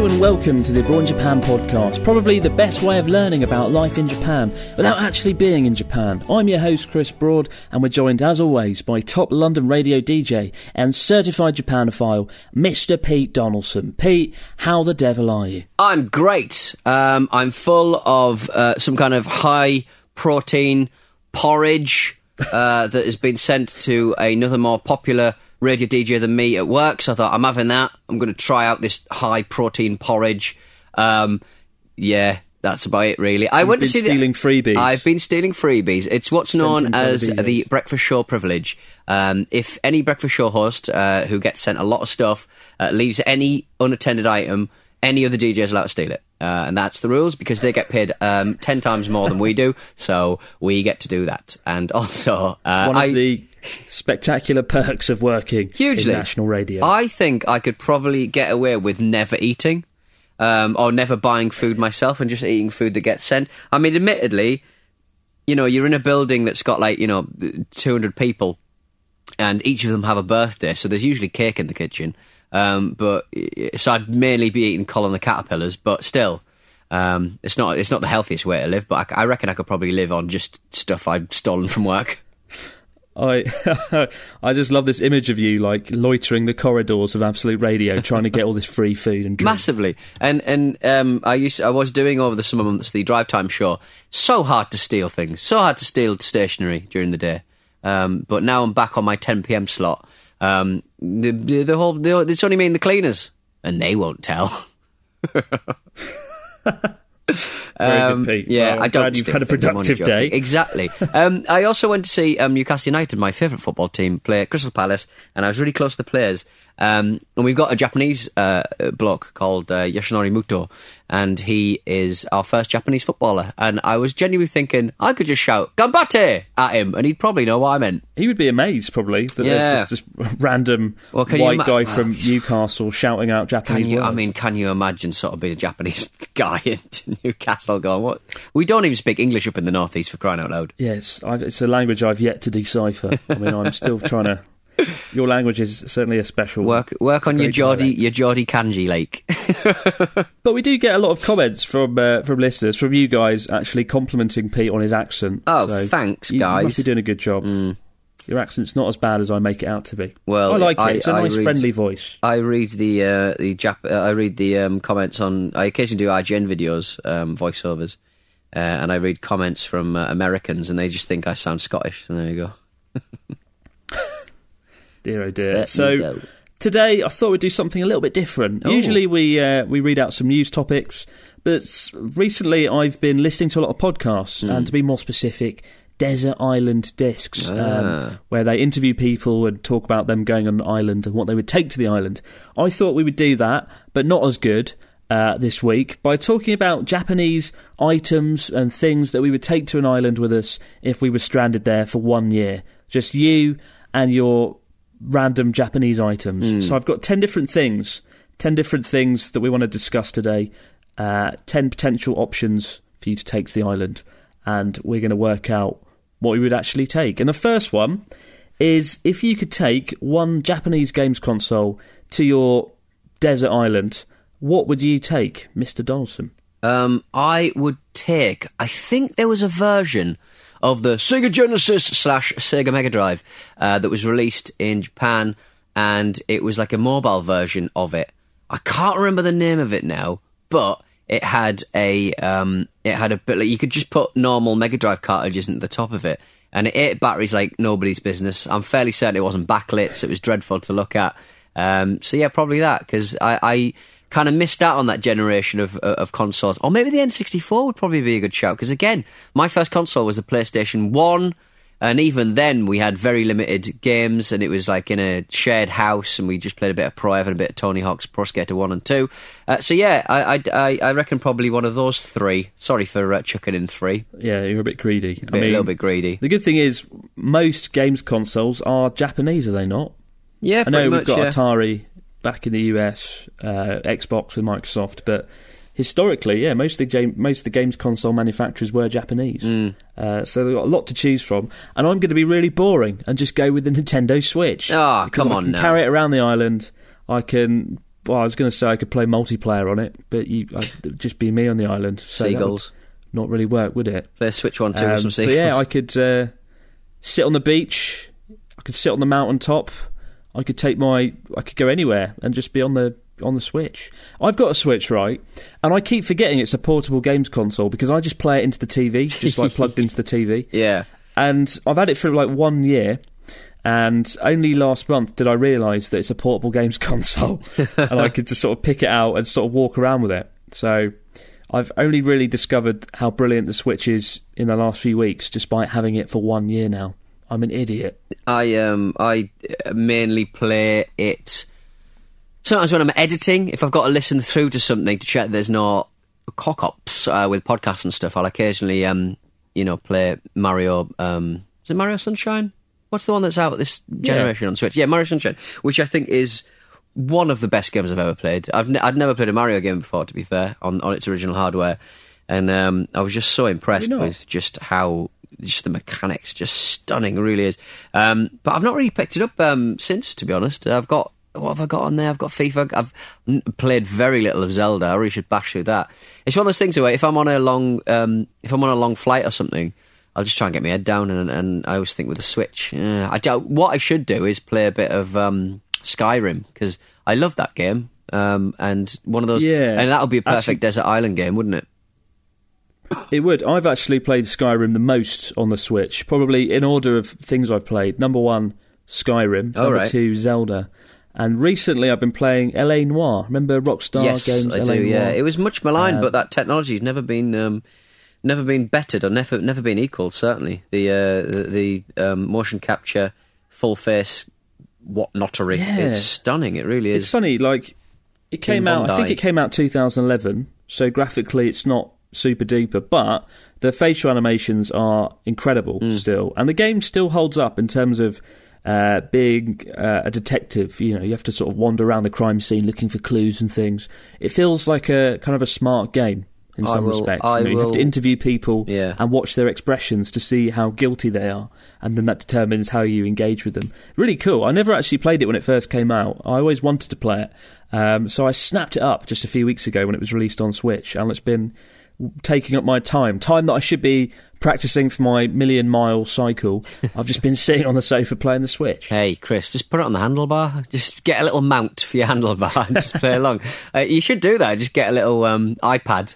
And welcome to the Abroad in Japan podcast, probably the best way of learning about life in Japan without actually being in Japan. I'm your host Chris Broad and we're joined as always by top London radio DJ and certified Japanophile, Mr. Pete Donaldson. Pete, how the devil are you? I'm great. Um, I'm full of uh, some kind of high protein porridge uh, that has been sent to another more popular radio DJ than me at work. So I thought I'm having that. I'm going to try out this high protein porridge. Um, yeah, that's about it, really. I went been to see stealing the, freebies. I've been stealing freebies. It's what's known as DJs. the breakfast show privilege. Um, if any breakfast show host uh, who gets sent a lot of stuff uh, leaves any unattended item, any other DJ is allowed to steal it. Uh, and that's the rules because they get paid um, 10 times more than we do. So we get to do that. And also, uh, One I, of the spectacular perks of working hugely in national radio. I think I could probably get away with never eating, um, or never buying food myself and just eating food that gets sent. I mean, admittedly, you know, you're in a building that's got like you know 200 people, and each of them have a birthday, so there's usually cake in the kitchen. Um, but so I'd mainly be eating Colin the caterpillars, but still. Um, it's not it's not the healthiest way to live, but I, I reckon I could probably live on just stuff I'd stolen from work. I I just love this image of you like loitering the corridors of Absolute Radio, trying to get all this free food and drink. massively. And and um, I used I was doing over the summer months the drive time show. So hard to steal things. So hard to steal stationery during the day. Um, but now I'm back on my 10 p.m. slot. Um, the, the, the whole the, it's only me and the cleaners, and they won't tell. Very good, Um, Yeah, Well, I don't. you've had a productive day. Exactly. um, I also went to see um, Newcastle United, my favourite football team, play at Crystal Palace, and I was really close to the players. Um, and we've got a Japanese uh, bloke called uh, Yoshinori Muto, and he is our first Japanese footballer. And I was genuinely thinking I could just shout "Gambate" at him, and he'd probably know what I meant. He would be amazed, probably, that Yeah. there's just this random Well, white guy from Newcastle shouting out Japanese you? I mean, can you imagine sort of being a Japanese guy in Newcastle going, "What? We don't even speak English up in the northeast for crying out loud." yes, I, it's a language I've yet to decipher. I mean, I'm still trying to. Your language is certainly a special Work work on your Geordie your Geordie kanji lake. But we do get a lot of comments from uh, from listeners, from you guys, actually complimenting Pete on his accent. Oh, So thanks, you, You guys. Mm. must be doing a good job. Your accent's not as bad as I make it out to be. Well, I like it. I- It's a I nice, read- friendly voice. I read the uh, the Jap- uh, I read the um, comments on. I occasionally do IGN videos, um, voiceovers, uh, and I read comments from uh, Americans, and they just think I sound Scottish. And there you go. Dear oh dear. There so today I thought we'd do something a little bit different. Oh. Usually we uh, we read out some news topics, but recently I've been listening to a lot of podcasts, Hmm. and to be more specific, desert island discs, Ah. um, where they interview people and talk about them going on an island and what they would take to the island. I thought we would do that, but not as good. Uh, this week by talking about Japanese items and things that we would take to an island with us if we were stranded there for one year. Just you and your random Japanese items. So I've got 10 different things, 10 different things that we want to discuss today, uh, 10 potential options for you to take to the island, and we're going to work out what we would actually take. And the first one is if you could take one Japanese games console to your desert island, what would you take, Mr. Donaldson? Um, I would take. I think there was a version of the Sega Genesis slash Sega Mega Drive uh, that was released in Japan, and it was like a mobile version of it. I can't remember the name of it now, but it had a um, it had a bit like you could just put normal Mega Drive cartridges into the top of it, and it ate batteries like nobody's business. I'm fairly certain it wasn't backlit, so it was dreadful to look at. Um, so yeah, probably that because I, I kind of missed out on that generation of uh, of consoles. Or maybe the N64 would probably be a good shout because again, my first console was the PlayStation One. And even then, we had very limited games, and it was like in a shared house, and we just played a bit of Pro Evo, a bit of Tony Hawk's Pro Skater 1 and 2. Uh, so, yeah, I, I, I reckon probably one of those three. Sorry for uh, chucking in three. Yeah, you're a bit greedy. A, bit, a little bit greedy. The good thing is, most games consoles are Japanese, are they not? Yeah, I know we've much, got yeah. Atari back in the US, uh, Xbox with Microsoft, but historically, yeah, most of the game, most of the games console manufacturers were Japanese. Mm. Uh, so they've got a lot to choose from, and I'm going to be really boring and just go with the Nintendo Switch. Ah, Because come I on can now. Carry it around the island. I can. Well, I was going to say I could play multiplayer on it, but you, I'd just be me on the island. So Seagulls. not really work, would it? A Switch 1 2 with Um, some seagulls. yeah, I could uh, sit on the beach. I could sit on the mountaintop. I could take my. I could go anywhere and just be on the on the Switch. I've got a Switch, right? And I keep forgetting it's a portable games console because I just play it into the TV, just like plugged into the TV. yeah. And I've had it for like one year. And only last month did I realise that it's a portable games console, and I could just sort of pick it out and sort of walk around with it. So I've only really discovered how brilliant the Switch is in the last few weeks, despite having it for one year now. I'm an idiot. I um I uh, mainly play it sometimes when I'm editing. If I've got to listen through to something to check there's no cock ups uh, with podcasts and stuff, I'll occasionally um you know play Mario. Um, is it Mario Sunshine? What's the one that's out this generation on Switch? Yeah, Mario Sunshine, which I think is one of the best games I've ever played. I've ne- I'd never played a Mario game before, to be fair, on, on its original hardware, and um, I was just so impressed with just how just the mechanics, just stunning, really is. Um, but I've not really picked it up um, since, to be honest. I've got what have I got on there? I've got FIFA. I've played very little of Zelda. I really should bash through that. It's one of those things where if I'm on a long, um, if I'm on a long flight or something. I'll just try and get my head down, and, and I always think with the Switch. Yeah, I doubt, what I should do is play a bit of um, Skyrim because I love that game, um, and one of those. Yeah. and that would be a perfect Actually- desert island game, wouldn't it? It would. I've actually played Skyrim the most on the Switch, probably in order of things I've played. Number one, Skyrim. Oh, number right. two, Zelda. And recently, I've been playing LA Noire. Remember Rockstar yes, Games? I LA do. Yeah, it was much maligned, Um, but that technology's never been um, never been bettered or never never been equalled. Certainly, the uh, the, the um, motion capture, full face, what nottery Yeah. is stunning. It really is. It's funny, like it came out. I think it came out 2011. So graphically, it's not super duper, but the facial animations are incredible Mm. still, and the game still holds up in terms of. Uh, being uh, a detective, you know, you have to sort of wander around the crime scene looking for clues and things. It feels like a kind of a smart game in I some will- respects. I you, know, you have to interview people Yeah. and watch their expressions to see how guilty they are, and then that determines how you engage with them. Really cool. I never actually played it when it first came out. I always wanted to play it, um, so I snapped it up just a few weeks ago when it was released on Switch, and it's been taking up my time. Time that I should be practicing for my million mile cycle. I've just been sitting on the sofa playing the Switch. Hey, Chris, just put it on the handlebar. Just get a little mount for your handlebar and just play along. Uh, you should do that. Just get a little um, iPad.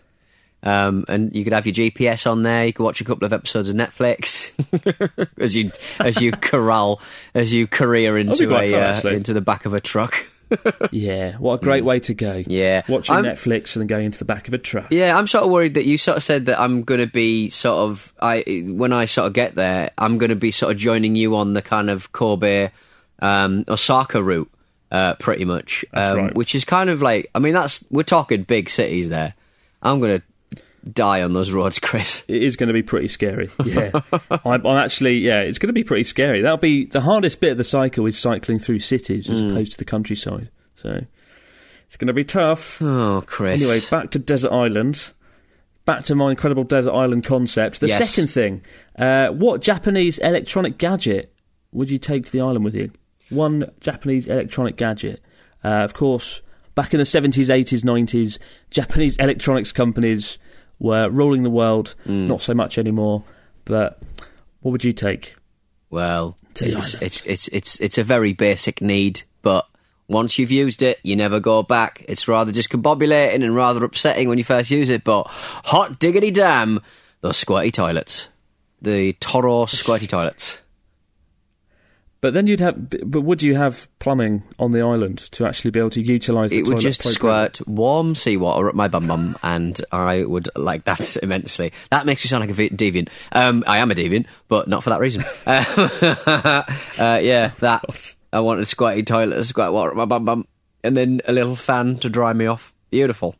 Um, and you could have your GPS on there. You could watch a couple of episodes of Netflix as you as you corral as you career into a uh, into the back of a truck. Yeah, what a great way to go. Mm. Yeah. watching I'm- Netflix and then going into the back of a truck. Yeah, I'm sort of worried that you sort of said that I'm going to be sort of I when I sort of get there, I'm going to be sort of joining you on the kind of Kobe, um, Osaka route, uh, pretty much, That's um, right. which is kind of like I mean that's we're talking big cities there. I'm going to die on those roads, Chris. It is going to be pretty scary. Yeah, I'm, I'm actually. Yeah, it's going to be pretty scary. That'll be the hardest bit of the cycle is cycling through cities as opposed to the countryside. So it's going to be tough. Oh, Chris. Anyway, back to desert island. Back to my incredible desert island concept. The Yes. second thing, uh, what Japanese electronic gadget would you take to the island with you? One Japanese electronic gadget. Uh, of course, back in the 70s, 80s, 90s, Japanese electronics companies were ruling the world. Mm. Not so much anymore. But what would you take? Well, it's, it's it's it's it's a very basic need, but once you've used it, you never go back. It's rather discombobulating and rather upsetting when you first use it, but hot diggity damn, those squirty toilets, the Toto squirty toilets. But then you'd have. But would you have plumbing on the island to actually be able to utilise the It would just appropriately? squirt warm seawater up my bum bum, and I would like that immensely. That makes me sound like a deviant. Um, I am a deviant, but not for that reason. Uh, uh, yeah, that. I wanted a squirty toilet, to squirt water up my bum bum, and then a little fan to dry me off. Beautiful.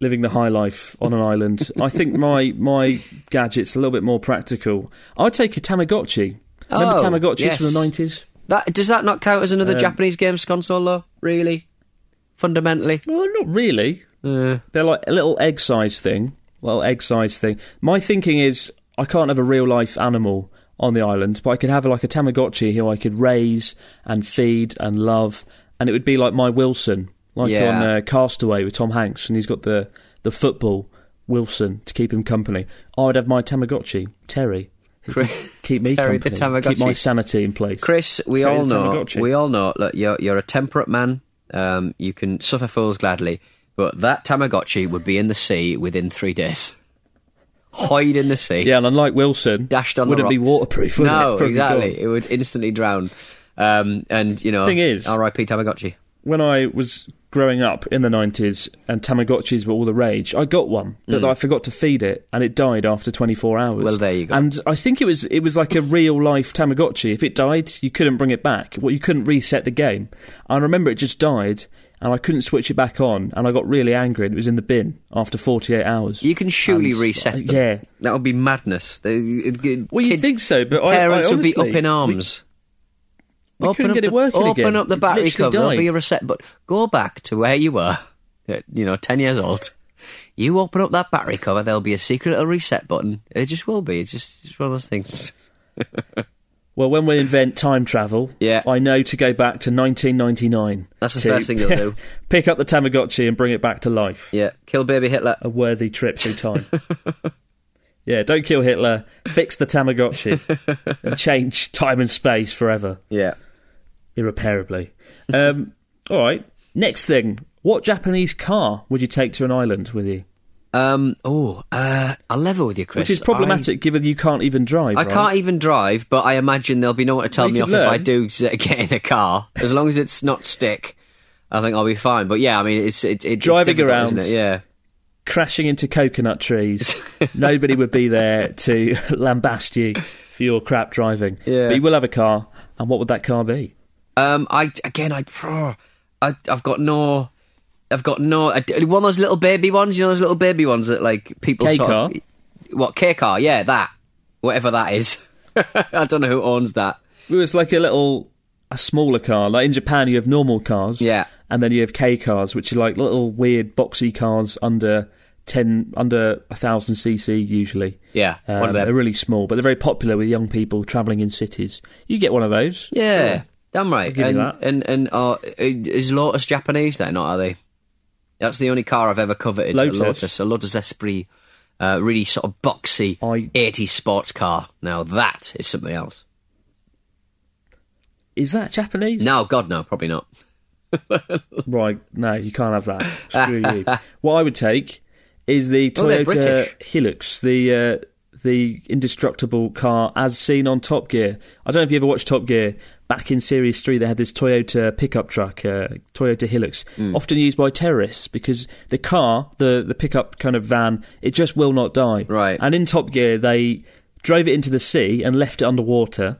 living the high life on an island. I think my my gadget's a little bit more practical. I'd take a Tamagotchi. Remember Oh, Tamagotchis yes. from the nineties? That does that not count as another Um, Japanese games console, though? Really, fundamentally. Well, not really. Uh, They're like a little egg size thing. Well, egg size thing. My thinking is I can't have a real life animal on the island, but I could have like a Tamagotchi who I could raise and feed and love, and it would be like my Wilson, like Yeah. on uh, Castaway with Tom Hanks, and he's got the the football Wilson to keep him company. I'd have my Tamagotchi Terry. Who could Chris- Keep me Terry the company. Keep my sanity in place. Chris, we Terry all know. We all know. Look, you're you're a temperate man. Um, you can suffer fools gladly, but that Tamagotchi would be in the sea within three days. Hide in the sea. Yeah, and unlike Wilson, dashed on wouldn't the be rocks. waterproof. Would no, it? Exactly. gone. It would instantly drown. Um, and you know, Thing is- R.I.P. Tamagotchi. When I was growing up in the 90s and Tamagotchis were all the rage, I got one, but I forgot to feed it and it died after 24 hours. Mm. Well, there you go. And I think it was it was like a real life Tamagotchi. If it died, you couldn't bring it back. Well, you couldn't reset the game. I remember it just died and I couldn't switch it back on and I got really angry and it was in the bin after 48 hours. You can surely And, reset uh, them. Yeah. that would be madness. They, it- Well, you kids- think so, but I- I parents would be up in arms. We open couldn't up get it the, working open again. up the battery cover. There'll be a reset. But go back to where you were. Uh, you know, ten years old. You open up that battery cover. There'll be a secret little reset button. It just will be. It's just it's one of those things. Well, when we invent time travel, Yeah. I know to go back to 1999. That's the first thing you'll do. Pick up the Tamagotchi and bring it back to life. Yeah, kill baby Hitler. A worthy trip through time. yeah, don't kill Hitler. Fix the Tamagotchi and change time and space forever, Yeah. Irreparably. Um, all right. Next thing, what Japanese car would you take to an island with you? Um. Oh. Uh. I'll level with you, Chris. Which is problematic, given you can't even drive. I, I right? can't even drive, but I imagine there'll be no one to tell You me off could if I do get in a car. As long as it's not stick, I think I'll be fine. But yeah, I mean, it's it, it, Driving it's around. isn't it? Yeah. crashing into coconut trees. Nobody would be there to lambast you for your crap driving. Yeah. But you will have a car, and what would that car be? Um, I again, I, oh, I, I've got no, I've got no. I, one of those little baby ones, you know, those little baby ones that like people. K car? what K car? Yeah, that, whatever that is. I don't know who owns that. It was like a little, a smaller car. Like in Japan, you have normal cars. Yeah. And then you have K cars, which are like little weird boxy cars under ten, under a thousand cc usually. Yeah, Um, one of them. They're really small, but they're very popular with young people travelling in cities. You get one of those. Yeah, Sure. Damn right. and, that. and and uh, is Lotus Japanese? Then, not are they? That's the only car I've ever coveted. Lotus? A Lotus, a Lotus Esprit, uh, really sort of boxy I- 80s sports car. Now that is something else. Is that Japanese? No, God, no, probably not. Right, no, you can't have that. Screw you. What I would take is the Oh, Toyota British. Hilux, the uh, the indestructible car as seen on Top Gear. I don't know if you ever watched Top Gear. Back in Series 3, they had this Toyota pickup truck, uh, Toyota Hilux, Hmm. often used by terrorists because the car, the, the pickup kind of van, it just will not die. Right. And in Top Gear, they drove it into the sea and left it underwater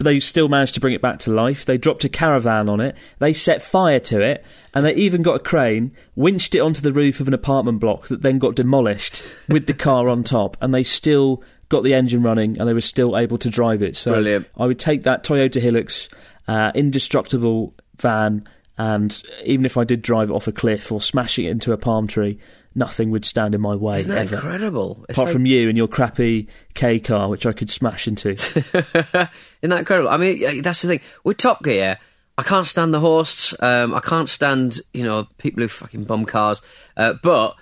but they still managed to bring it back to life. They dropped a caravan on it. They set fire to it, and they even got a crane, winched it onto the roof of an apartment block that then got demolished with the car on top, and they still got the engine running, and they were still able to drive it. So Brilliant. I would take that Toyota Hilux, uh, indestructible van, and even if I did drive it off a cliff or smash it into a palm tree, nothing would stand in my way Isn't that ever. incredible? It's Apart from you and your crappy K car, which I could smash into. Isn't that incredible? I mean, that's the thing. With Top Gear, I can't stand the hosts. Um, I can't stand, you know, people who fucking bum cars. Uh, but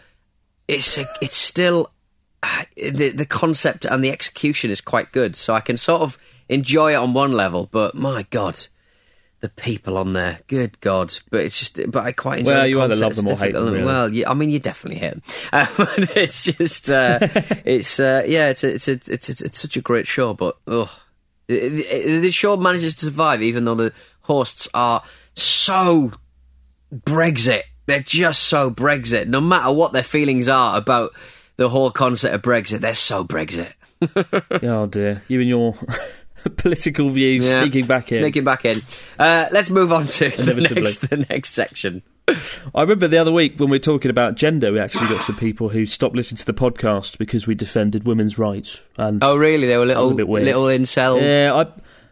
it's a, it's still the the concept and the execution is quite good. So I can sort of enjoy it on one level. But my god. The people on there, good God! But it's just, but I quite enjoy. Well, the you either love them or hate them, really. Well, yeah, I mean, you definitely hate them. But it's just, uh, it's uh, yeah, it's a, it's, a, it's it's it's such a great show. But ugh, the show manages to survive even though the hosts are so Brexit. They're just so Brexit. No matter what their feelings are about the whole concept of Brexit, they're so Brexit. oh dear, you and your political views Yeah. sneaking back in. Sneaking back in. Uh, let's move on to the next, the next section. I remember the other week when we were talking about gender, we actually got some people who stopped listening to the podcast because we defended women's rights. And Oh, really? They were little, a bit weird. little incel, yeah, I,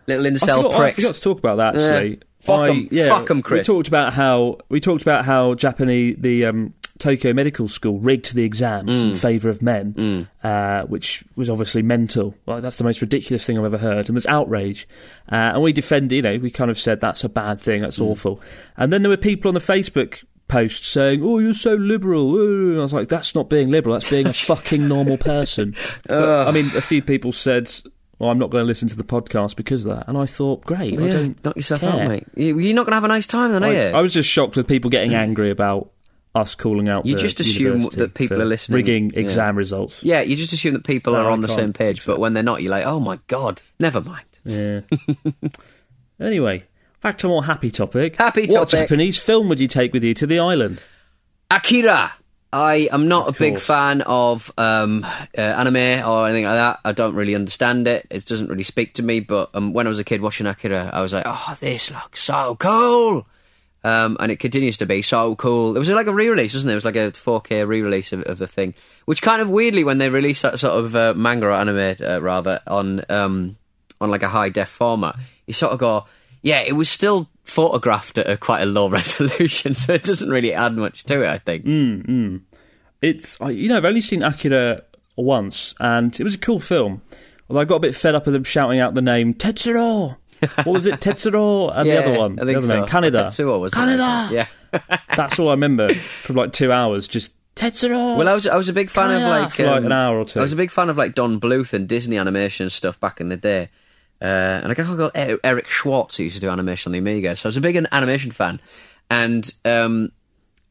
little I incel forgot, I forgot to talk about that actually. Yeah. Fuck them, 'em. yeah, Fuck 'em, Chris. We talked about how we talked about how Japanese the um, Tokyo Medical School rigged the exams Mm. in favour of men, uh, which was obviously mental. Well, that's the most ridiculous thing I've ever heard, and was outrage. Uh, and we defended, you know, we kind of said that's a bad thing, that's Mm. awful. And then there were people on the Facebook post saying, "Oh, you're so liberal." And I was like, "That's not being liberal. That's being a fucking normal person." But, I mean, a few people said. Well, I'm not going to listen to the podcast because of that. And I thought, great, I yeah, don't knock yourself care. out, mate. You- You're not going to have a nice time then, are I, you? I was just shocked with people getting angry about us calling out. You just assume that people are listening. rigging Yeah. exam results. yeah, you just assume that people No, are on the same page, but when they're not, you're like, oh my god, never mind. Yeah. anyway, back to a more happy topic. Happy topic. What. Japanese film would you take with you to the island? Akira. I am not Of a big course. fan of um, uh, anime or anything like that. I don't really understand it. It doesn't really speak to me. But um, when I was a kid watching Akira, I was like, "Oh, this looks so cool," um, and it continues to be so cool. It was like a re-release, wasn't it? It was like a 4K re-release of, of the thing, which kind of weirdly, when they released that sort of uh, manga or anime, uh, rather on um, on like a high def format, you sort of go, "Yeah, it was still." Photographed at a quite a low resolution, so it doesn't really add much to it. I think. It's I- you know I've only seen Akira once, and it was a cool film. Although I got a bit fed up with them shouting out the name Tetsuro. What was it, Tetsuro? And the other one, I the other so. name, Kaneda. Tetsuo was it? Yeah. That's all I remember from like two hours. Just Tetsuro. Well, I was I was a big fan of Kaneda. like, For, like, um, an hour or two. I was a big fan of like Don Bluth and Disney animation and stuff back in the day. Uh, and a guy called got Eric Schwartz who used to do animation on the Amiga. So I was a big animation fan. And um,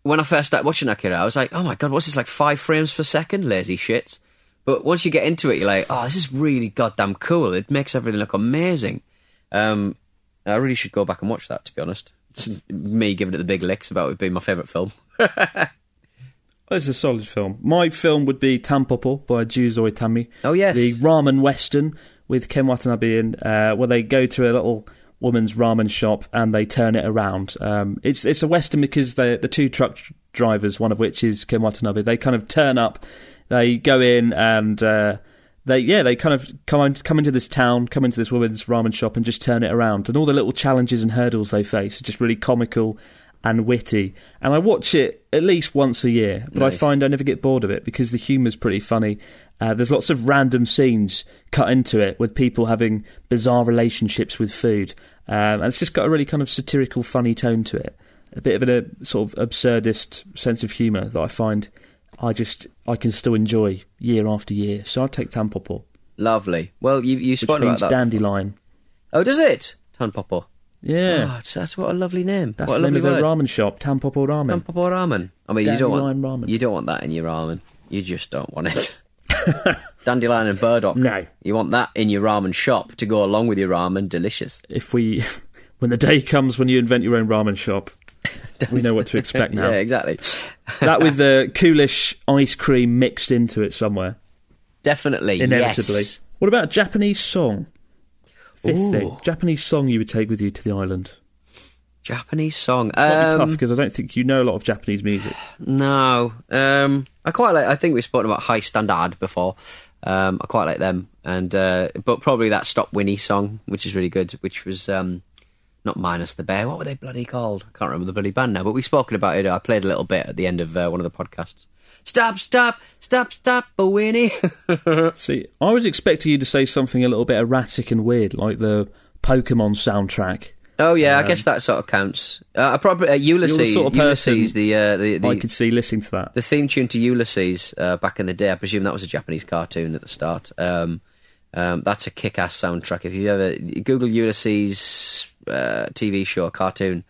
when I first started watching Akira, I was like, oh my god, what's this like five frames per second? Lazy shits. But once you get into it, you're like, oh, this is really goddamn cool. It makes everything look amazing. Um, I really should go back and watch that, to be honest. It's me giving it the big licks about it being my favourite film. It's a solid film. My film would be Tampopo by Juzo Itami. Oh, yes. The ramen western with Ken Watanabe in, uh, where they go to a little woman's ramen shop and they turn it around. Um, it's it's a western because the the two truck drivers, one of which is Ken Watanabe, they kind of turn up, they go in and. Uh, they yeah they kind of come come into this town, come into this woman's ramen shop, and just turn it around. And all the little challenges and hurdles they face are just really comical and witty. And I watch it at least once a year, but I find I never get bored of it because the humour's pretty funny. Uh, there's lots of random scenes cut into it with people having bizarre relationships with food, um, and it's just got a really kind of satirical, funny tone to it. A bit of a sort of absurdist sense of humour that I find I just I can still enjoy year after year. So I'd take Tampopo, Lovely. Well, you you which spoke means about that. dandelion. Oh, does it? Tanpopo. Yeah, Oh, that's, what a lovely name. that's what a the name lovely of their ramen shop, Tampopo Ramen. Tanpopo ramen. I mean, you don't want ramen. you don't want that in your ramen. You just don't want it. Dandelion and burdock. No. You want that in your ramen shop to go along with your ramen. Delicious. if we, when the day comes when you invent your own ramen shop, we know what to expect now. yeah, exactly. that with the coolish ice cream mixed into it somewhere, Definitely. inevitably. Yes. What about Japanese song? Fifth Ooh. thing, Japanese song you would take with you to the island. Japanese song. That'd be tough Um, because I don't think you know a lot of Japanese music. No, um, I quite like. I think we've spoken about Hi-Standard before. Um, I quite like them, and uh, but probably that Stop Winnie song, which is really good. Which was um, not minus the bear. What were they bloody called? I can't remember the bloody band now. But we've spoken about it. I played a little bit at the end of uh, one of the podcasts. Stop, stop, stop, stop, a Winnie. See, I was expecting you to say something a little bit erratic and weird, like the Pokemon soundtrack. oh yeah, I guess that sort of counts. Uh, I probably uh, Ulysses, You're the sort of person Ulysses, the uh, the the, I could see listening to that. the theme tune to Ulysses uh, back in the day. I presume that was a Japanese cartoon at the start. Um, um, that's a kick-ass soundtrack. If you ever Google Ulysses uh, TV show cartoon,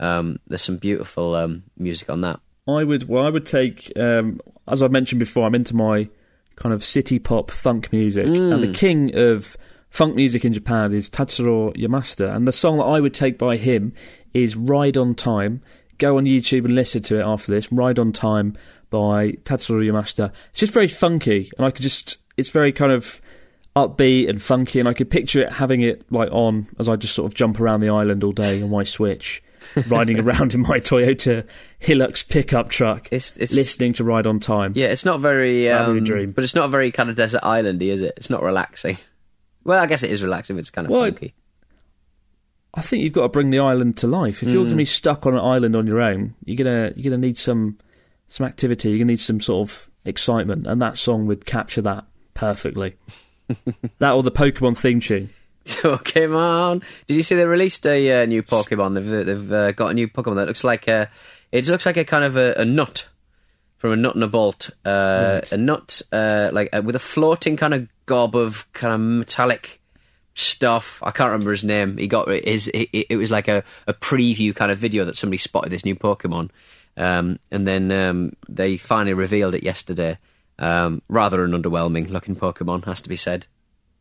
um, there's some beautiful um, music on that. I would, well, I would take, um, as I mentioned before, I'm into my kind of city pop funk music, and the king of funk music in Japan is Tatsuro Yamashita, and the song that I would take by him is "Ride on Time." Go on YouTube and listen to it after this. "Ride on Time" by Tatsuro Yamashita. It's just very funky, and I could just, it's very kind of upbeat and funky, and I could picture it having it like on as I just sort of jump around the island all day on my Switch, riding around in my Toyota Hilux pickup truck, It's- it's- listening to Ride on Time. Yeah, it's not very. Um, dream. But it's not very kind of desert islandy, is it? It's not relaxing. Well, I guess it is relaxing. But it's kind of Well, funky. I think you've got to bring the island to life. If you're Mm. going to be stuck on an island on your own, you're gonna you're gonna need some some activity. You're gonna need some sort of excitement, and that song would capture that perfectly. that or the Pokemon theme tune. Pokemon. Did you see they released a uh, new Pokemon? They've they've uh, got a new Pokemon that looks like a. It looks like a kind of a, a nut from a nut and a bolt. Uh. A nut, uh, like uh, with a floating kind of gob of kind of metallic stuff. I can't remember his name. He got his. It, it was like a, a preview kind of video that somebody spotted this new Pokemon, um, and then um, they finally revealed it yesterday. Um, rather an underwhelming looking Pokemon, has to be said.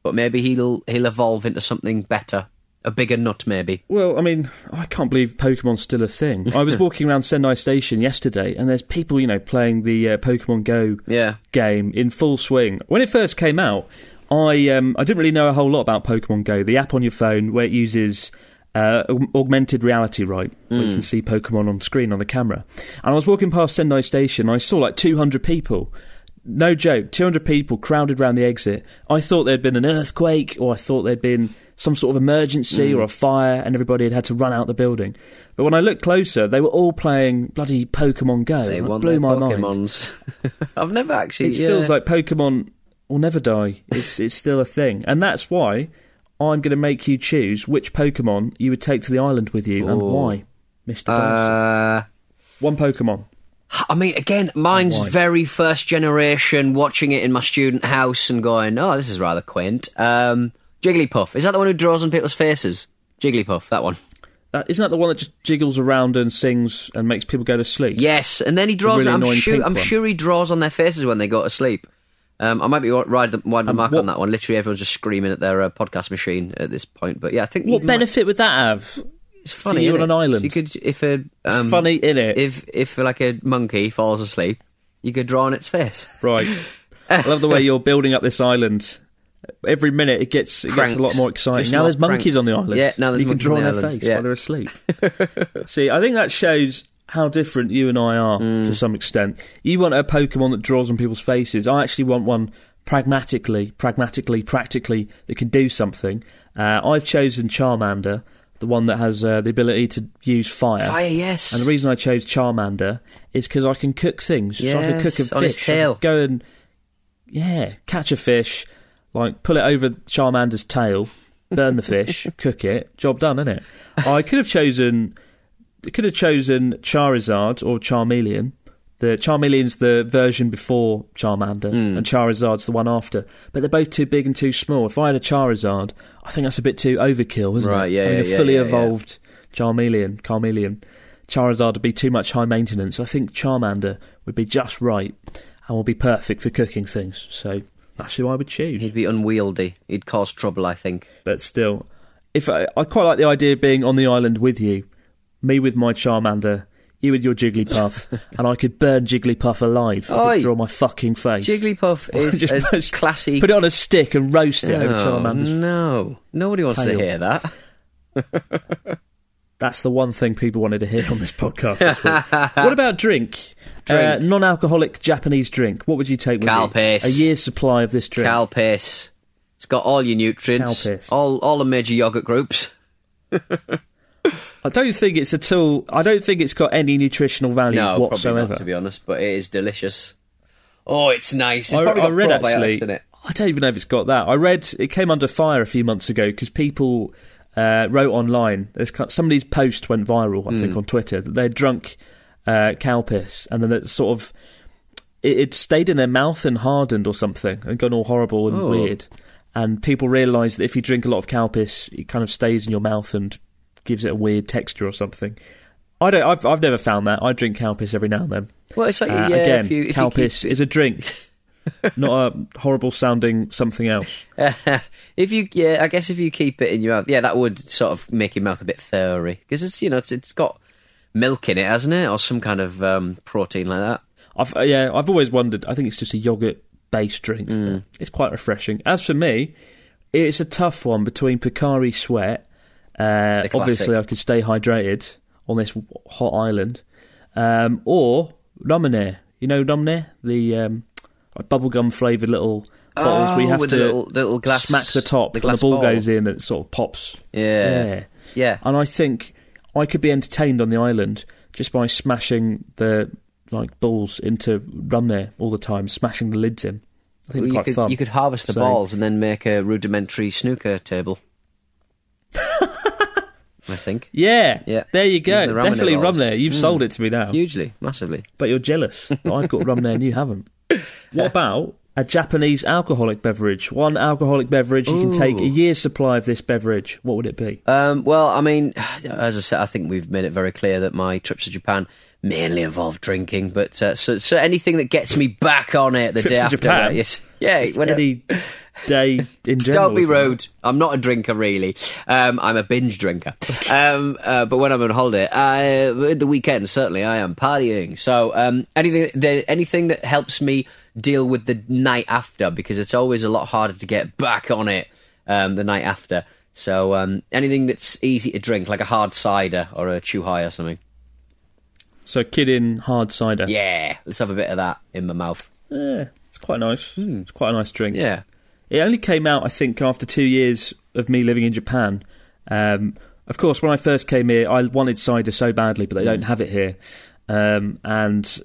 But maybe he'll he'll evolve into something better, a bigger nut, maybe. Well, I mean, I can't believe Pokemon's still a thing. I was walking around Sendai Station yesterday, and there's people, you know, playing the uh, Pokemon Go Yeah, game in full swing. When it first came out, I um, I didn't really know a whole lot about Pokemon Go, the app on your phone where it uses uh, augmented reality, right? Where you can see Pokemon on screen on the camera. And I was walking past Sendai Station, I saw like 200 people. No joke, 200 people crowded around the exit. I thought there'd been an earthquake, or I thought there'd been some sort of emergency or a fire, and everybody had had to run out the building. But when I looked closer, they were all playing bloody Pokemon Go. they it blew my mind. Pokemons. I've never actually. It yeah. feels like Pokemon will never die. It's it's still a thing, and that's why I'm going to make you choose which Pokemon you would take to the island with you and why, Mister Uh, One Pokemon. I mean, again, mine's Why? very first generation, watching it in my student house and going, "Oh, this is rather quaint." Um, Jigglypuff is that the one who draws on people's faces? Jigglypuff, that one. Uh, isn't that the one that just jiggles around and sings and makes people go to sleep? Yes, and then he draws. really I'm sure. I'm sure he draws on their faces when they go to sleep. Um, I might be wide the, wide the And mark what- on that one. Literally, everyone's just screaming at their uh, podcast machine at this point. But yeah, I think What you might- benefit would that have? It's funny you isn't on an it? island? You could, if a It's um, funny, in it? If if like a monkey falls asleep, you could draw on its face. Right. I love the way you're building up this island. Every minute it gets it gets a lot more exciting. Just now there's monkeys on the island. Yeah, now there's you can monkeys draw on the their island. face Yeah. while they're asleep. See, I think that shows how different you and I are Mm. to some extent. You want a Pokemon that draws on people's faces. I actually want one pragmatically, pragmatically, practically that can do something. Uh, I've chosen Charmander, the one that has uh, the ability to use fire. Fire, yes. And the reason I chose Charmander is because I can cook things. so I can cook a on his fish. I can tail. Go and yeah, catch a fish, like pull it over Charmander's tail, burn the fish, cook it. Job done, isn't it? I could have chosen, could have chosen Charizard or Charmeleon. The Charmeleon's the version before Charmander, Hmm. and Charizard's the one after. But they're both too big and too small. If I had a Charizard, I think that's a bit too overkill, isn't Right, it? yeah, I mean, yeah, a fully yeah. evolved Charmeleon, Charmeleon, Charizard would be too much high maintenance. I think Charmander would be just right and will be perfect for cooking things. So that's who I would choose. He'd be unwieldy. He'd cause trouble, I think. But still, if I, I quite like the idea of being on the island with you, me with my Charmander, you with your Jigglypuff, and I could burn Jigglypuff alive. I could draw my fucking face. Jigglypuff is Just a classy. Put it on a stick and roast it over Oh, Charmander's. no, nobody wants to hear that. That's the one thing people wanted to hear on this podcast. what about drink? Uh, non-alcoholic Japanese drink. What would you take with you? Calpis. A year's supply of this drink. Calpis. It's got all your nutrients. Calpis. All all the major yogurt groups. I don't think it's at all. I don't think it's got any nutritional value No, whatsoever. not, to be honest. But it is delicious. Oh, it's nice. It's I, probably I got read actually. in it. I don't even know if it's got that. I read it came under fire a few months ago because people uh, wrote online. Somebody's post went viral, I Hmm. think, on Twitter that they'd drunk uh, cow piss and then it sort of it, it stayed in their mouth and hardened or something and gone all horrible and Oh. weird. And people realised that if you drink a lot of cow piss, it kind of stays in your mouth and gives it a weird texture or something. I don't. I've, I've never found that. I drink cow piss every now and then. Well, it's like Uh, yeah, again, if you, if cow keep- piss is a drink, not a horrible sounding something else. if you, yeah, I guess if you keep it in your mouth, yeah, that would sort of make your mouth a bit furry because it's you know it's it's got milk in it, hasn't it, or some kind of um, protein like that. I've, uh, yeah, I've always wondered. I think it's just a yogurt based drink. Mm. It's quite refreshing. As for me, it's a tough one between Pocari Sweat. Uh, obviously, I could stay hydrated on this hot island, um, or Ramune. You know Ramune, the um, bubblegum flavoured little bottles Oh, have with to little- the little glass- smack the top the and the ball ball. goes in and it sort of pops. Yeah, Yeah. yeah. And I think I could be entertained on the island just by smashing the like balls into rum all the time, smashing the lids in. I think Well, you could you could harvest the So- balls and then make a rudimentary snooker table. I think Yeah, Yeah. There you go. the Definitely rum there. You've Mm. sold it to me now, hugely, massively. but you're jealous I've got rum there and you haven't. What about a Japanese alcoholic beverage? One alcoholic beverage you can take a year's supply of this beverage. What would it be? Um, well, I mean, as I said, I think we've made it very clear that my trips to Japan mainly involve drinking. But uh, so, so anything that gets me back on it the Trips day after, Japan? yes, yeah. Just when I- day in general. Don't be rude. I'm not a drinker, really. Um, I'm a binge drinker. um, uh, but when I'm on holiday, uh, at the weekend, certainly I am partying. So um, anything, the, anything that helps me deal with the night after, because it's always a lot harder to get back on it um, the night after. So um, anything that's easy to drink, like a hard cider or a chu-hi or something. So, Kirin hard cider. Yeah, let's have a bit of that in my mouth. Yeah, it's quite nice. It's quite a nice drink. Yeah. It only came out, I think, after two years of me living in Japan. Um, of course, when I first came here, I wanted cider so badly, but they Hmm. don't have it here. Um, and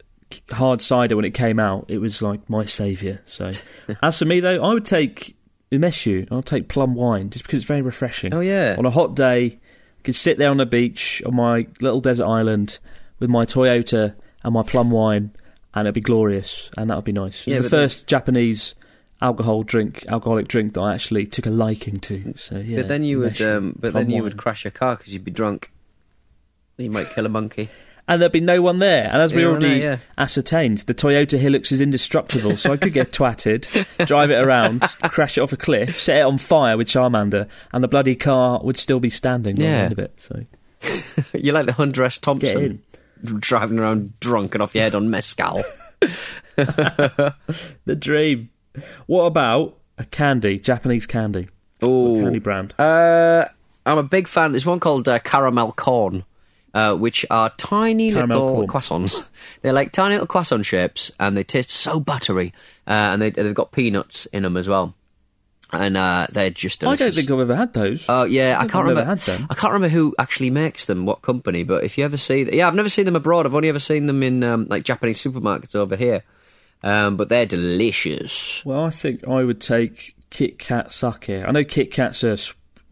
hard cider, when it came out, it was like my saviour. So, as for me, though, I would take umeshu. I'll take plum wine just because it's very refreshing. Oh, yeah. On a hot day, I could sit there on the beach on my little desert island with my Toyota and my plum wine, and it'd be glorious, and that would be nice. It's Yeah, the first Japanese alcohol drink, alcoholic drink that I actually took a liking to. So yeah, but then you would, um, but then you wine. would crash your car because you'd be drunk. You might kill a monkey. and there'd be no one there. And as we Yeah, already know, yeah. ascertained, the Toyota Hilux is indestructible, so I could get twatted, drive it around, crash it off a cliff, set it on fire with Charmander, and the bloody car would still be standing by the Yeah. end of it. So You're like the Hunter S. Thompson driving around drunk and off your head on mezcal. The dream. What about a candy, Japanese candy? Ooh. Candy brand. Uh, I'm a big fan. There's one called uh, caramel corn, uh, which are tiny Caramel little corn. croissants. They're like tiny little croissant shapes, and they taste so buttery. Uh, and they, they've got peanuts in them as well. And uh, they're just. I don't think I've ever had those. Oh yeah, I I've can't remember. I can't remember who actually makes them, what company. But if you ever see, yeah, I've never seen them abroad. I've only ever seen them in um, like Japanese supermarkets over here. Um, but they're delicious. Well, I think I would take Kit Kat sake. I know Kit Kat's a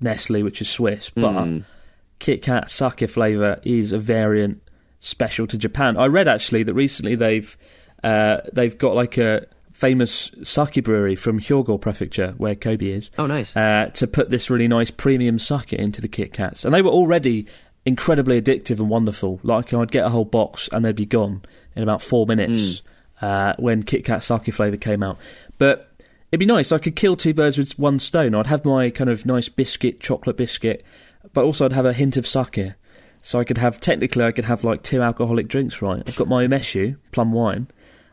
Nestle, which is Swiss, but Hmm. Kit Kat sake flavour is a variant special to Japan. I read actually that recently they've uh, they've got like a famous sake brewery from Hyogo Prefecture, where Kobe is. Oh, nice. Uh, to put this really nice premium sake into the Kit Kats, and they were already incredibly addictive and wonderful. Like I'd get a whole box and they'd be gone in about four minutes uh, when Kit Kat sake flavour came out. But it'd be nice. I could kill two birds with one stone. I'd have my kind of nice biscuit, chocolate biscuit, but also I'd have a hint of sake. So I could have technically I could have like two alcoholic drinks. Right, I've got my umeshu plum wine,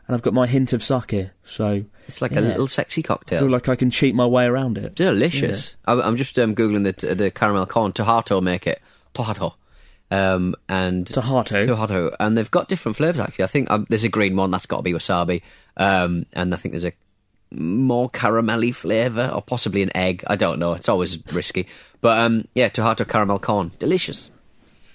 and I've got my hint of sake. So It's like yeah. a little sexy cocktail. I feel like I can cheat my way around it. Delicious. I, I'm just um, googling the the caramel corn. Tohato make it. Tohato. Um, and Tohato? Tohato, and they've got different flavors. Actually, I think um, there's a green one that's got to be wasabi, um, and I think there's a more caramelly flavor, or possibly an egg. I don't know. It's always risky, but um, yeah, Tohato caramel corn, delicious.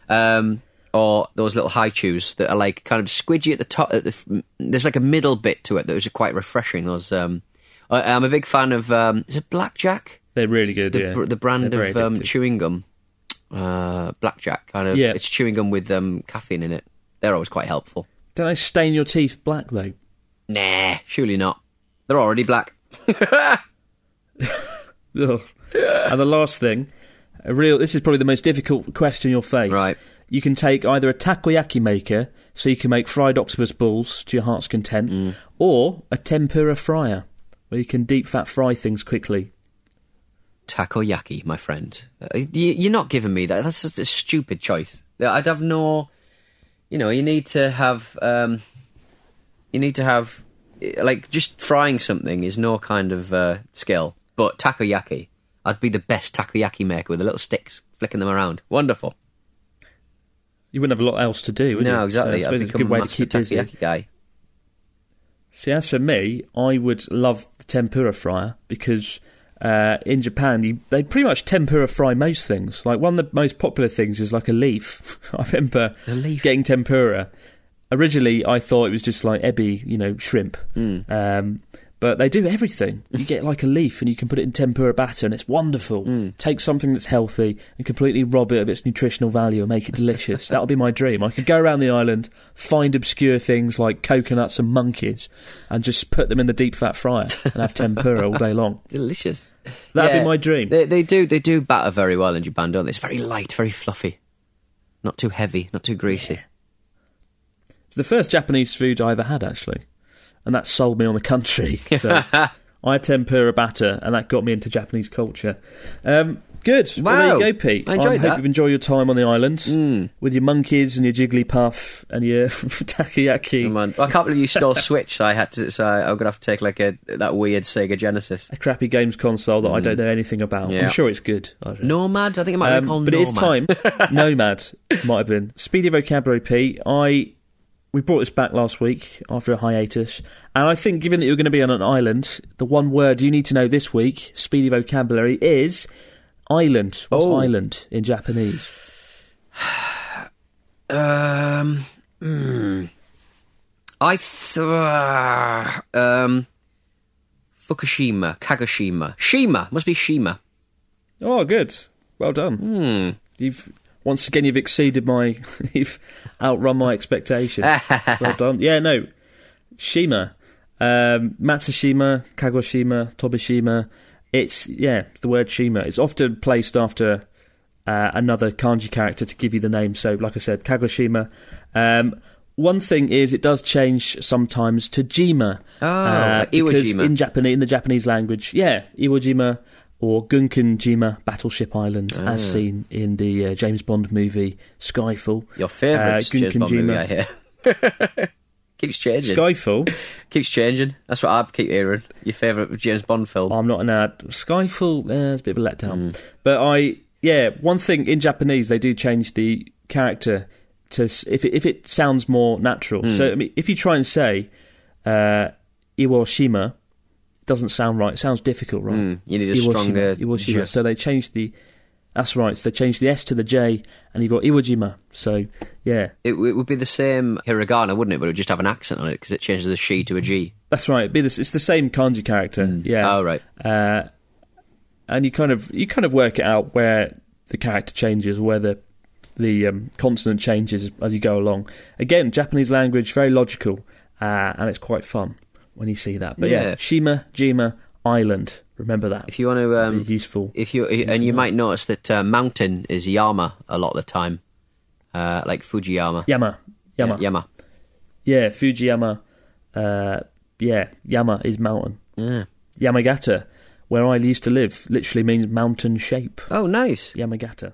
Um, or those little Hi-Chews that are like kind of squidgy at the top. At the, there's like a middle bit to it that was quite refreshing. Those um, I, I'm a big fan of. Um, is it Blackjack? They're really good. The, yeah. br- the brand They're of um, chewing gum, uh, Blackjack kind of. Yeah. It's chewing gum with um, caffeine in it. They're always quite helpful. Don't they stain your teeth black though? Nah, surely not. They're already black. Ugh. and the last thing, a real. This is probably the most difficult question you'll face. Right. You can take either a takoyaki maker, so you can make fried octopus balls to your heart's content, Mm. or a tempura fryer, where you can deep fat fry things quickly. Takoyaki, my friend. Uh, you, you're not giving me that. That's just a stupid choice. I'd have no. You know, you need to have. Um, you need to have. Like, just frying something is no kind of uh, skill. But takoyaki, I'd be the best takoyaki maker with the little sticks, flicking them around. Wonderful. You wouldn't have a lot else to do, would you? No, exactly. So I'd it's a good way to keep busy. guy. See, as for me, I would love the tempura fryer because uh, in Japan you, they pretty much tempura fry most things. Like one of the most popular things is like a leaf. I remember leaf? getting tempura. Originally, I thought it was just like ebi, you know, shrimp. Hmm. Um, but they do everything. You get like a leaf and you can put it in tempura batter, and it's wonderful. Hmm. Take something that's healthy and completely rob it of its nutritional value and make it delicious. that would be my dream. I could go around the island, find obscure things like coconuts and monkeys, and just put them in the deep fat fryer and have tempura all day long. Delicious. That'd Yeah. be my dream. They, they do. They do batter very well in Japan, don't they? It's very light, very fluffy, not too heavy, not too greasy. It's the first Japanese food I ever had, actually, and that sold me on the country. So I had tempura batter, and that got me into Japanese culture. Um, good. Well, there Wow. you go, Pete. I enjoyed hope that. you've enjoyed your time on the island with your monkeys and your Jigglypuff and your takoyaki. On. I can't believe you stole Switch. So I had to. So I, I'm gonna have to take like a that weird Sega Genesis. A crappy games console that I don't know anything about. Yeah. I'm sure it's good. I. Nomad. I think it might Um, be called but it is time. Nomad. Nomad might have been speedy vocabulary. Pete, I we brought this back last week after a hiatus, and I think given that you're going to be on an island, the one word you need to know this week, speedy vocabulary, is island. What's Oh. island in Japanese? Um. hmm. I th- um. Fukushima, Kagoshima, Shima must be Shima. Oh, good. Well done. Hmm. You've once again you've exceeded my, you've outrun my expectations. well done. Yeah, no, Shima, um, Matsushima, Kagoshima, Tobishima. It's yeah, the word Shima. It's often placed after uh, another kanji character to give you the name. So, like I said, Kagoshima. Um, one thing is, it does change sometimes to Jima. Oh, uh, Iwo Jima. in Japanese, in the Japanese language, yeah, Iwo Jima or Gunkan Jima, Battleship Island, Ah. as seen in the uh, James Bond movie Skyfall. Your favourite Uh, James Bond movie, I hear. Keeps changing. Skyfall. Keeps changing. That's what I keep hearing. Your favourite James Bond film. I'm not an ad. Skyfall, eh, it's a bit of a letdown. Mm. But I, yeah, one thing in Japanese they do change the character to if it, if it sounds more natural. Mm. So I mean, if you try and say uh, Iwoshima, it doesn't sound right. It sounds difficult, right? Mm, you need a stronger. J. So they changed the. That's right. So they changed the S to the J, and you've got Iwojima. So yeah, It, it would be the same hiragana, wouldn't it? But it would just have an accent on it because it changes the she to a G. that's right. Be this, it's the same kanji character. Yeah. Oh, right. uh, and you kind of you kind of work it out where the character changes, where the the um, consonant changes as you go along. Again, Japanese language very logical, uh, and it's quite fun when you see that. But yeah, Yeah. Shima, Jima, Island. Remember that. If you want to, um, useful. if you and you might notice that uh, mountain is Yama a lot of the time, uh, like Fujiyama. Yama, Yama, Yeah, Yama. yeah, Fujiyama. Uh, yeah, Yama is mountain. Yeah. Yamagata, where I used to live, literally means mountain shape. Oh, nice. Yamagata.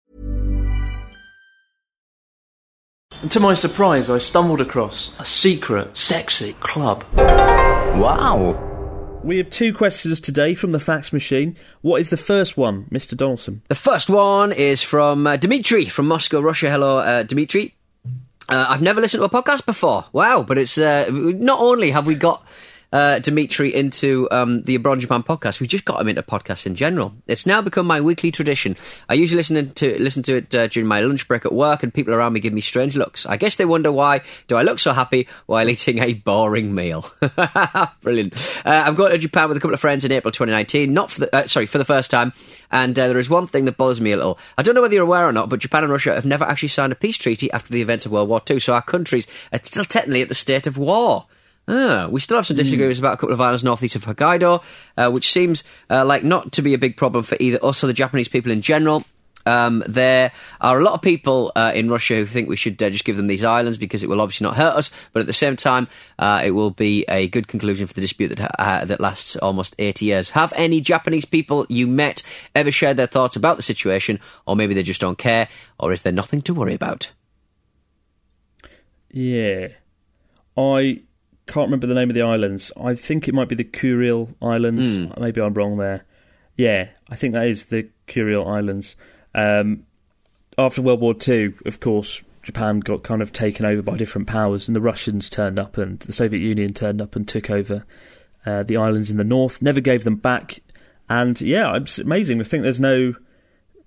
And to my surprise, I stumbled across a secret, sexy club. Wow. We have two questions today from the fax machine. What is the first one, Mr. Donaldson? The first one is from uh, Dmitry from Moscow, Russia. Hello, uh, Dmitry. Uh, I've never listened to a podcast before. Wow, but it's uh, not only have we got uh, Dimitri into um, the Abroad Japan podcast. We've just got him into podcasts in general. It's now become my weekly tradition. I usually listen to listen to it uh, during my lunch break at work, and people around me give me strange looks. I guess they wonder why do I look so happy while eating a boring meal. Brilliant. Uh, I'm going to Japan with a couple of friends in April 2019. Not for the uh, sorry for the first time. And uh, there is one thing that bothers me a little. I don't know whether you're aware or not, but Japan and Russia have never actually signed a peace treaty after the events of World War II. So our countries are still technically at the state of war. Ah, we still have some disagreements about a couple of islands northeast of Hokkaido, uh, which seems uh, like not to be a big problem for either us or the Japanese people in general. Um, there are a lot of people uh, in Russia who think we should uh, just give them these islands because it will obviously not hurt us, but at the same time, uh, it will be a good conclusion for the dispute that uh, that lasts almost 80 years. Have any Japanese people you met ever shared their thoughts about the situation, or maybe they just don't care, or is there nothing to worry about? Yeah. I can't remember the name of the islands. I think it might be the Kuril Islands. Mm. Maybe I'm wrong there. Yeah, I think that is the Kuril Islands. Um, after World War II, of course, Japan got kind of taken over by different powers, and the Russians turned up, and the Soviet Union turned up and took over uh, the islands in the north. Never gave them back, and yeah, it's amazing. I think there's no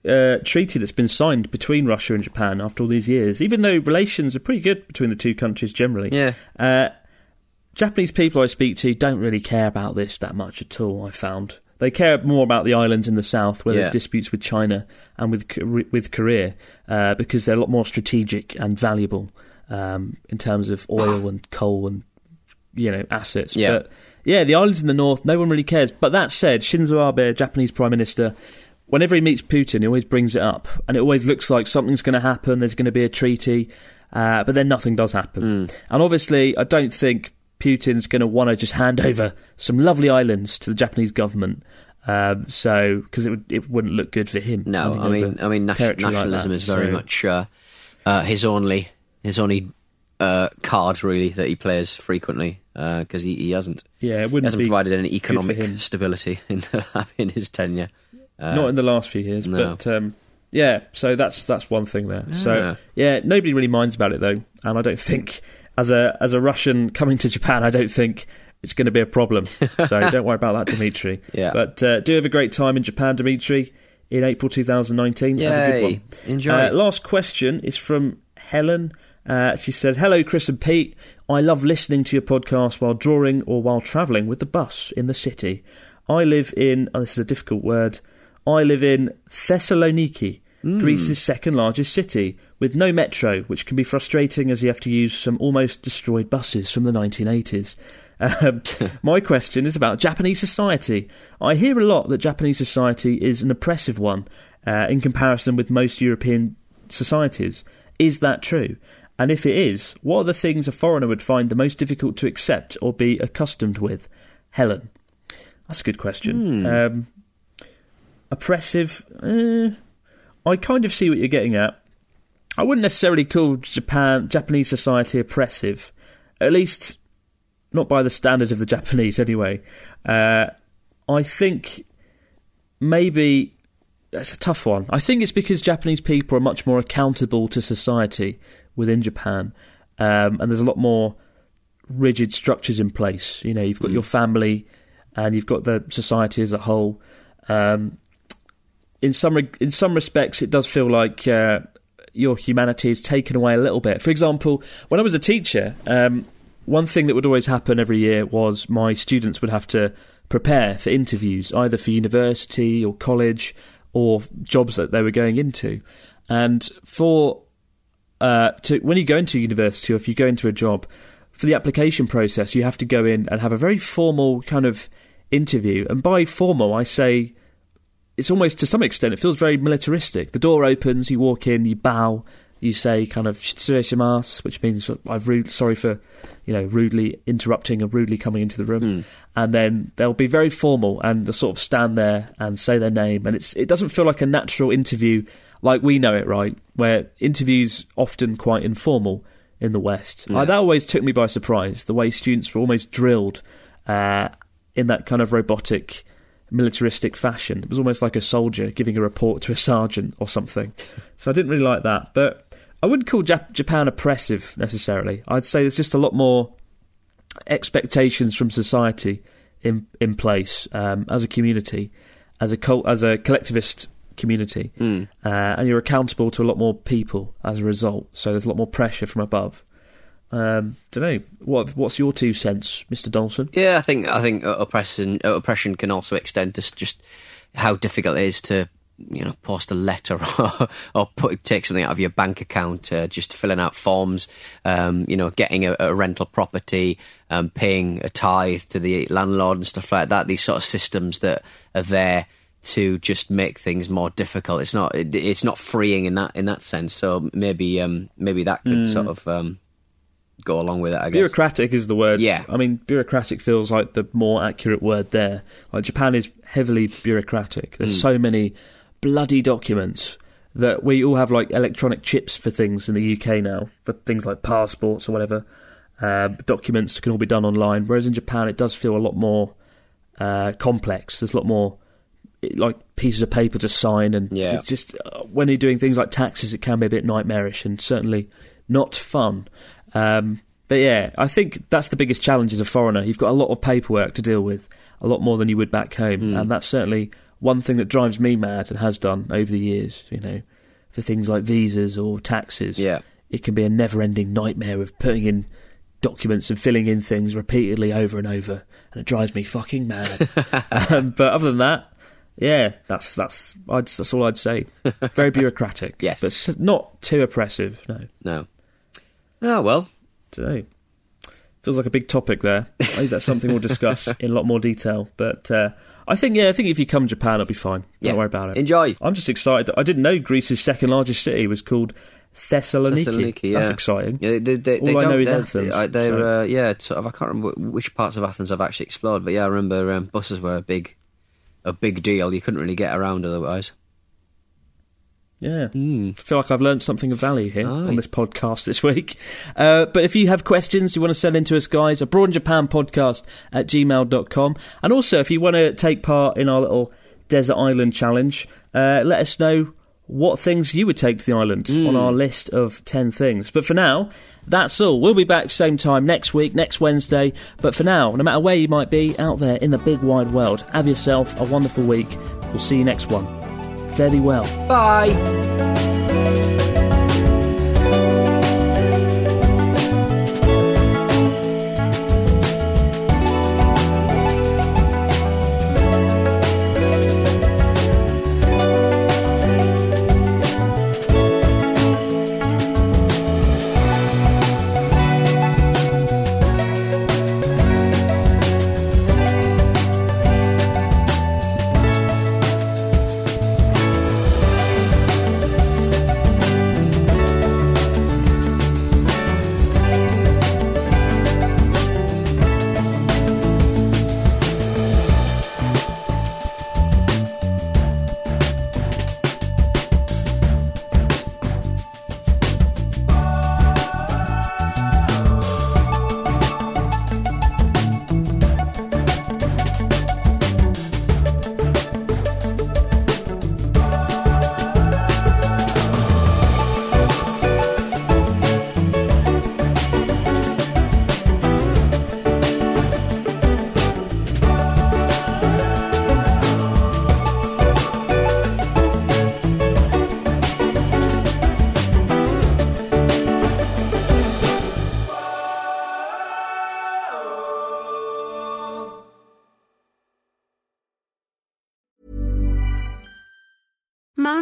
uh, treaty that's been signed between Russia and Japan after all these years, even though relations are pretty good between the two countries generally. Yeah. Uh, Japanese people I speak to don't really care about this that much at all. I found they care more about the islands in the south where Yeah. there's disputes with China and with with Korea uh, because they're a lot more strategic and valuable um, in terms of oil and coal and you know assets. Yeah. But yeah, the islands in the north, no one really cares. But that said, Shinzo Abe, Japanese Prime Minister, whenever he meets Putin, he always brings it up, and it always looks like something's going to happen. There's going to be a treaty, uh, but then nothing does happen. And obviously, I don't think Putin's going to want to just hand over some lovely islands to the Japanese government. Um, so, because it would it wouldn't look good for him. No, I mean, I mean, nat- territory like nationalism that. is very So- much uh, uh, his only his only uh, card really that he plays frequently because he, he hasn't Yeah, it wouldn't hasn't provided any economic stability in in his tenure. Uh, not in the last few years, no. but um, yeah. So that's that's one thing there. Yeah. So yeah, nobody really minds about it though, and I don't think as a as a Russian coming to Japan, I don't think it's going to be a problem. So don't worry about that, Dimitri. Yeah. But uh, do have a great time in Japan, Dimitri, in April 2019. Have a good one. Enjoy. Uh, last question is from Helen. Uh, she says, "Hello, Chris and Pete. I love listening to your podcast while drawing or while travelling with the bus in the city. I live in, oh, this is a difficult word, I live in Thessaloniki, Greece's second largest city, with no metro, which can be frustrating as you have to use some almost destroyed buses from the 1980s. Um, my question is about Japanese society. I hear a lot that Japanese society is an oppressive one uh, in comparison with most European societies. Is that true? And if it is, what are the things a foreigner would find the most difficult to accept or be accustomed with? Helen. That's a good question. Um, oppressive. Uh, I kind of see what you're getting at. I wouldn't necessarily call Japan Japanese society oppressive, at least not by the standards of the Japanese anyway. Uh, I think maybe that's a tough one. I think it's because Japanese people are much more accountable to society within Japan, um, and there's a lot more rigid structures in place. You know, you've got your family, and you've got the society as a whole. Um, in some reg- in some respects, it does feel like uh, your humanity is taken away a little bit. For example, when I was a teacher, um, one thing that would always happen every year was my students would have to prepare for interviews, either for university or college or jobs that they were going into. And for uh, to when you go into university or if you go into a job, for the application process, you have to go in and have a very formal kind of interview. And by formal, I say it's almost to some extent it feels very militaristic. The door opens, you walk in, you bow, you say kind of "shitsureshimasu," which means I've rude, sorry for you know rudely interrupting and rudely coming into the room, and then they'll be very formal and they'll sort of stand there and say their name, and it's it doesn't feel like a natural interview like we know it, right? Where interviews often quite informal in the West. Yeah. Uh, that always took me by surprise. The way students were almost drilled uh, in that kind of robotic militaristic fashion. It was almost like a soldier giving a report to a sergeant or something. So I didn't really like that. But I wouldn't call Jap- Japan oppressive necessarily. I'd say there's just a lot more expectations from society in in place um, as a community, as a cult, as a collectivist community, uh, and you're accountable to a lot more people as a result. So there's a lot more pressure from above. Um, don't know what what's your two cents, Mister Donaldson? Yeah, I think I think uh, oppression uh, oppression can also extend to just how difficult it is to you know post a letter or, or put take something out of your bank account, uh, just filling out forms, um, you know, getting a, a rental property, um, paying a tithe to the landlord and stuff like that. These sort of systems that are there to just make things more difficult. It's not it, it's not freeing in that in that sense. So maybe um, maybe that could sort of um, go along with it. I guess. Bureaucratic is the word. Yeah. I mean, bureaucratic feels like the more accurate word there. Like Japan is heavily bureaucratic. There's so many bloody documents that we all have like electronic chips for things in the UK now for things like passports or whatever. Uh, documents can all be done online, whereas in Japan it does feel a lot more uh, complex. There's a lot more like pieces of paper to sign, and Yeah. it's just uh, when you're doing things like taxes, it can be a bit nightmarish and certainly not fun. Um, but yeah, I think that's the biggest challenge as a foreigner. You've got a lot of paperwork to deal with, a lot more than you would back home, Hmm. and that's certainly one thing that drives me mad and has done over the years. You know, for things like visas or taxes, Yeah. it can be a never-ending nightmare of putting in documents and filling in things repeatedly over and over, and it drives me fucking mad. um, but other than that, yeah, that's that's I'd, that's all I'd say. Very bureaucratic, Yes. but not too oppressive. No, No. Oh well. don't. Feels like a big topic there. I think that's something we'll discuss in a lot more detail. But uh, I think, yeah, I think if you come to Japan, it'll be fine. Don't Yeah. worry about it. Enjoy. I'm just excited. I didn't know Greece's second largest city was called Thessaloniki. Thessaloniki, That's exciting. Yeah, they, they, All they I know is they're, Athens, uh, They're, so- uh, yeah, sort of. I can't remember which parts of Athens I've actually explored, but yeah, I remember um, buses were a big, a big deal. You couldn't really get around otherwise. Yeah. Hmm. I feel like I've learned something of value here Aye. on this podcast this week. Uh, but if you have questions you want to send in to us, guys, abroad in Japan podcast at gmail.com. And also, if you want to take part in our little desert island challenge, uh, let us know what things you would take to the island on our list of 10 things. But for now, that's all. We'll be back same time next week, next Wednesday. But for now, no matter where you might be out there in the big wide world, have yourself a wonderful week. We'll see you next one. Thee well. Bye.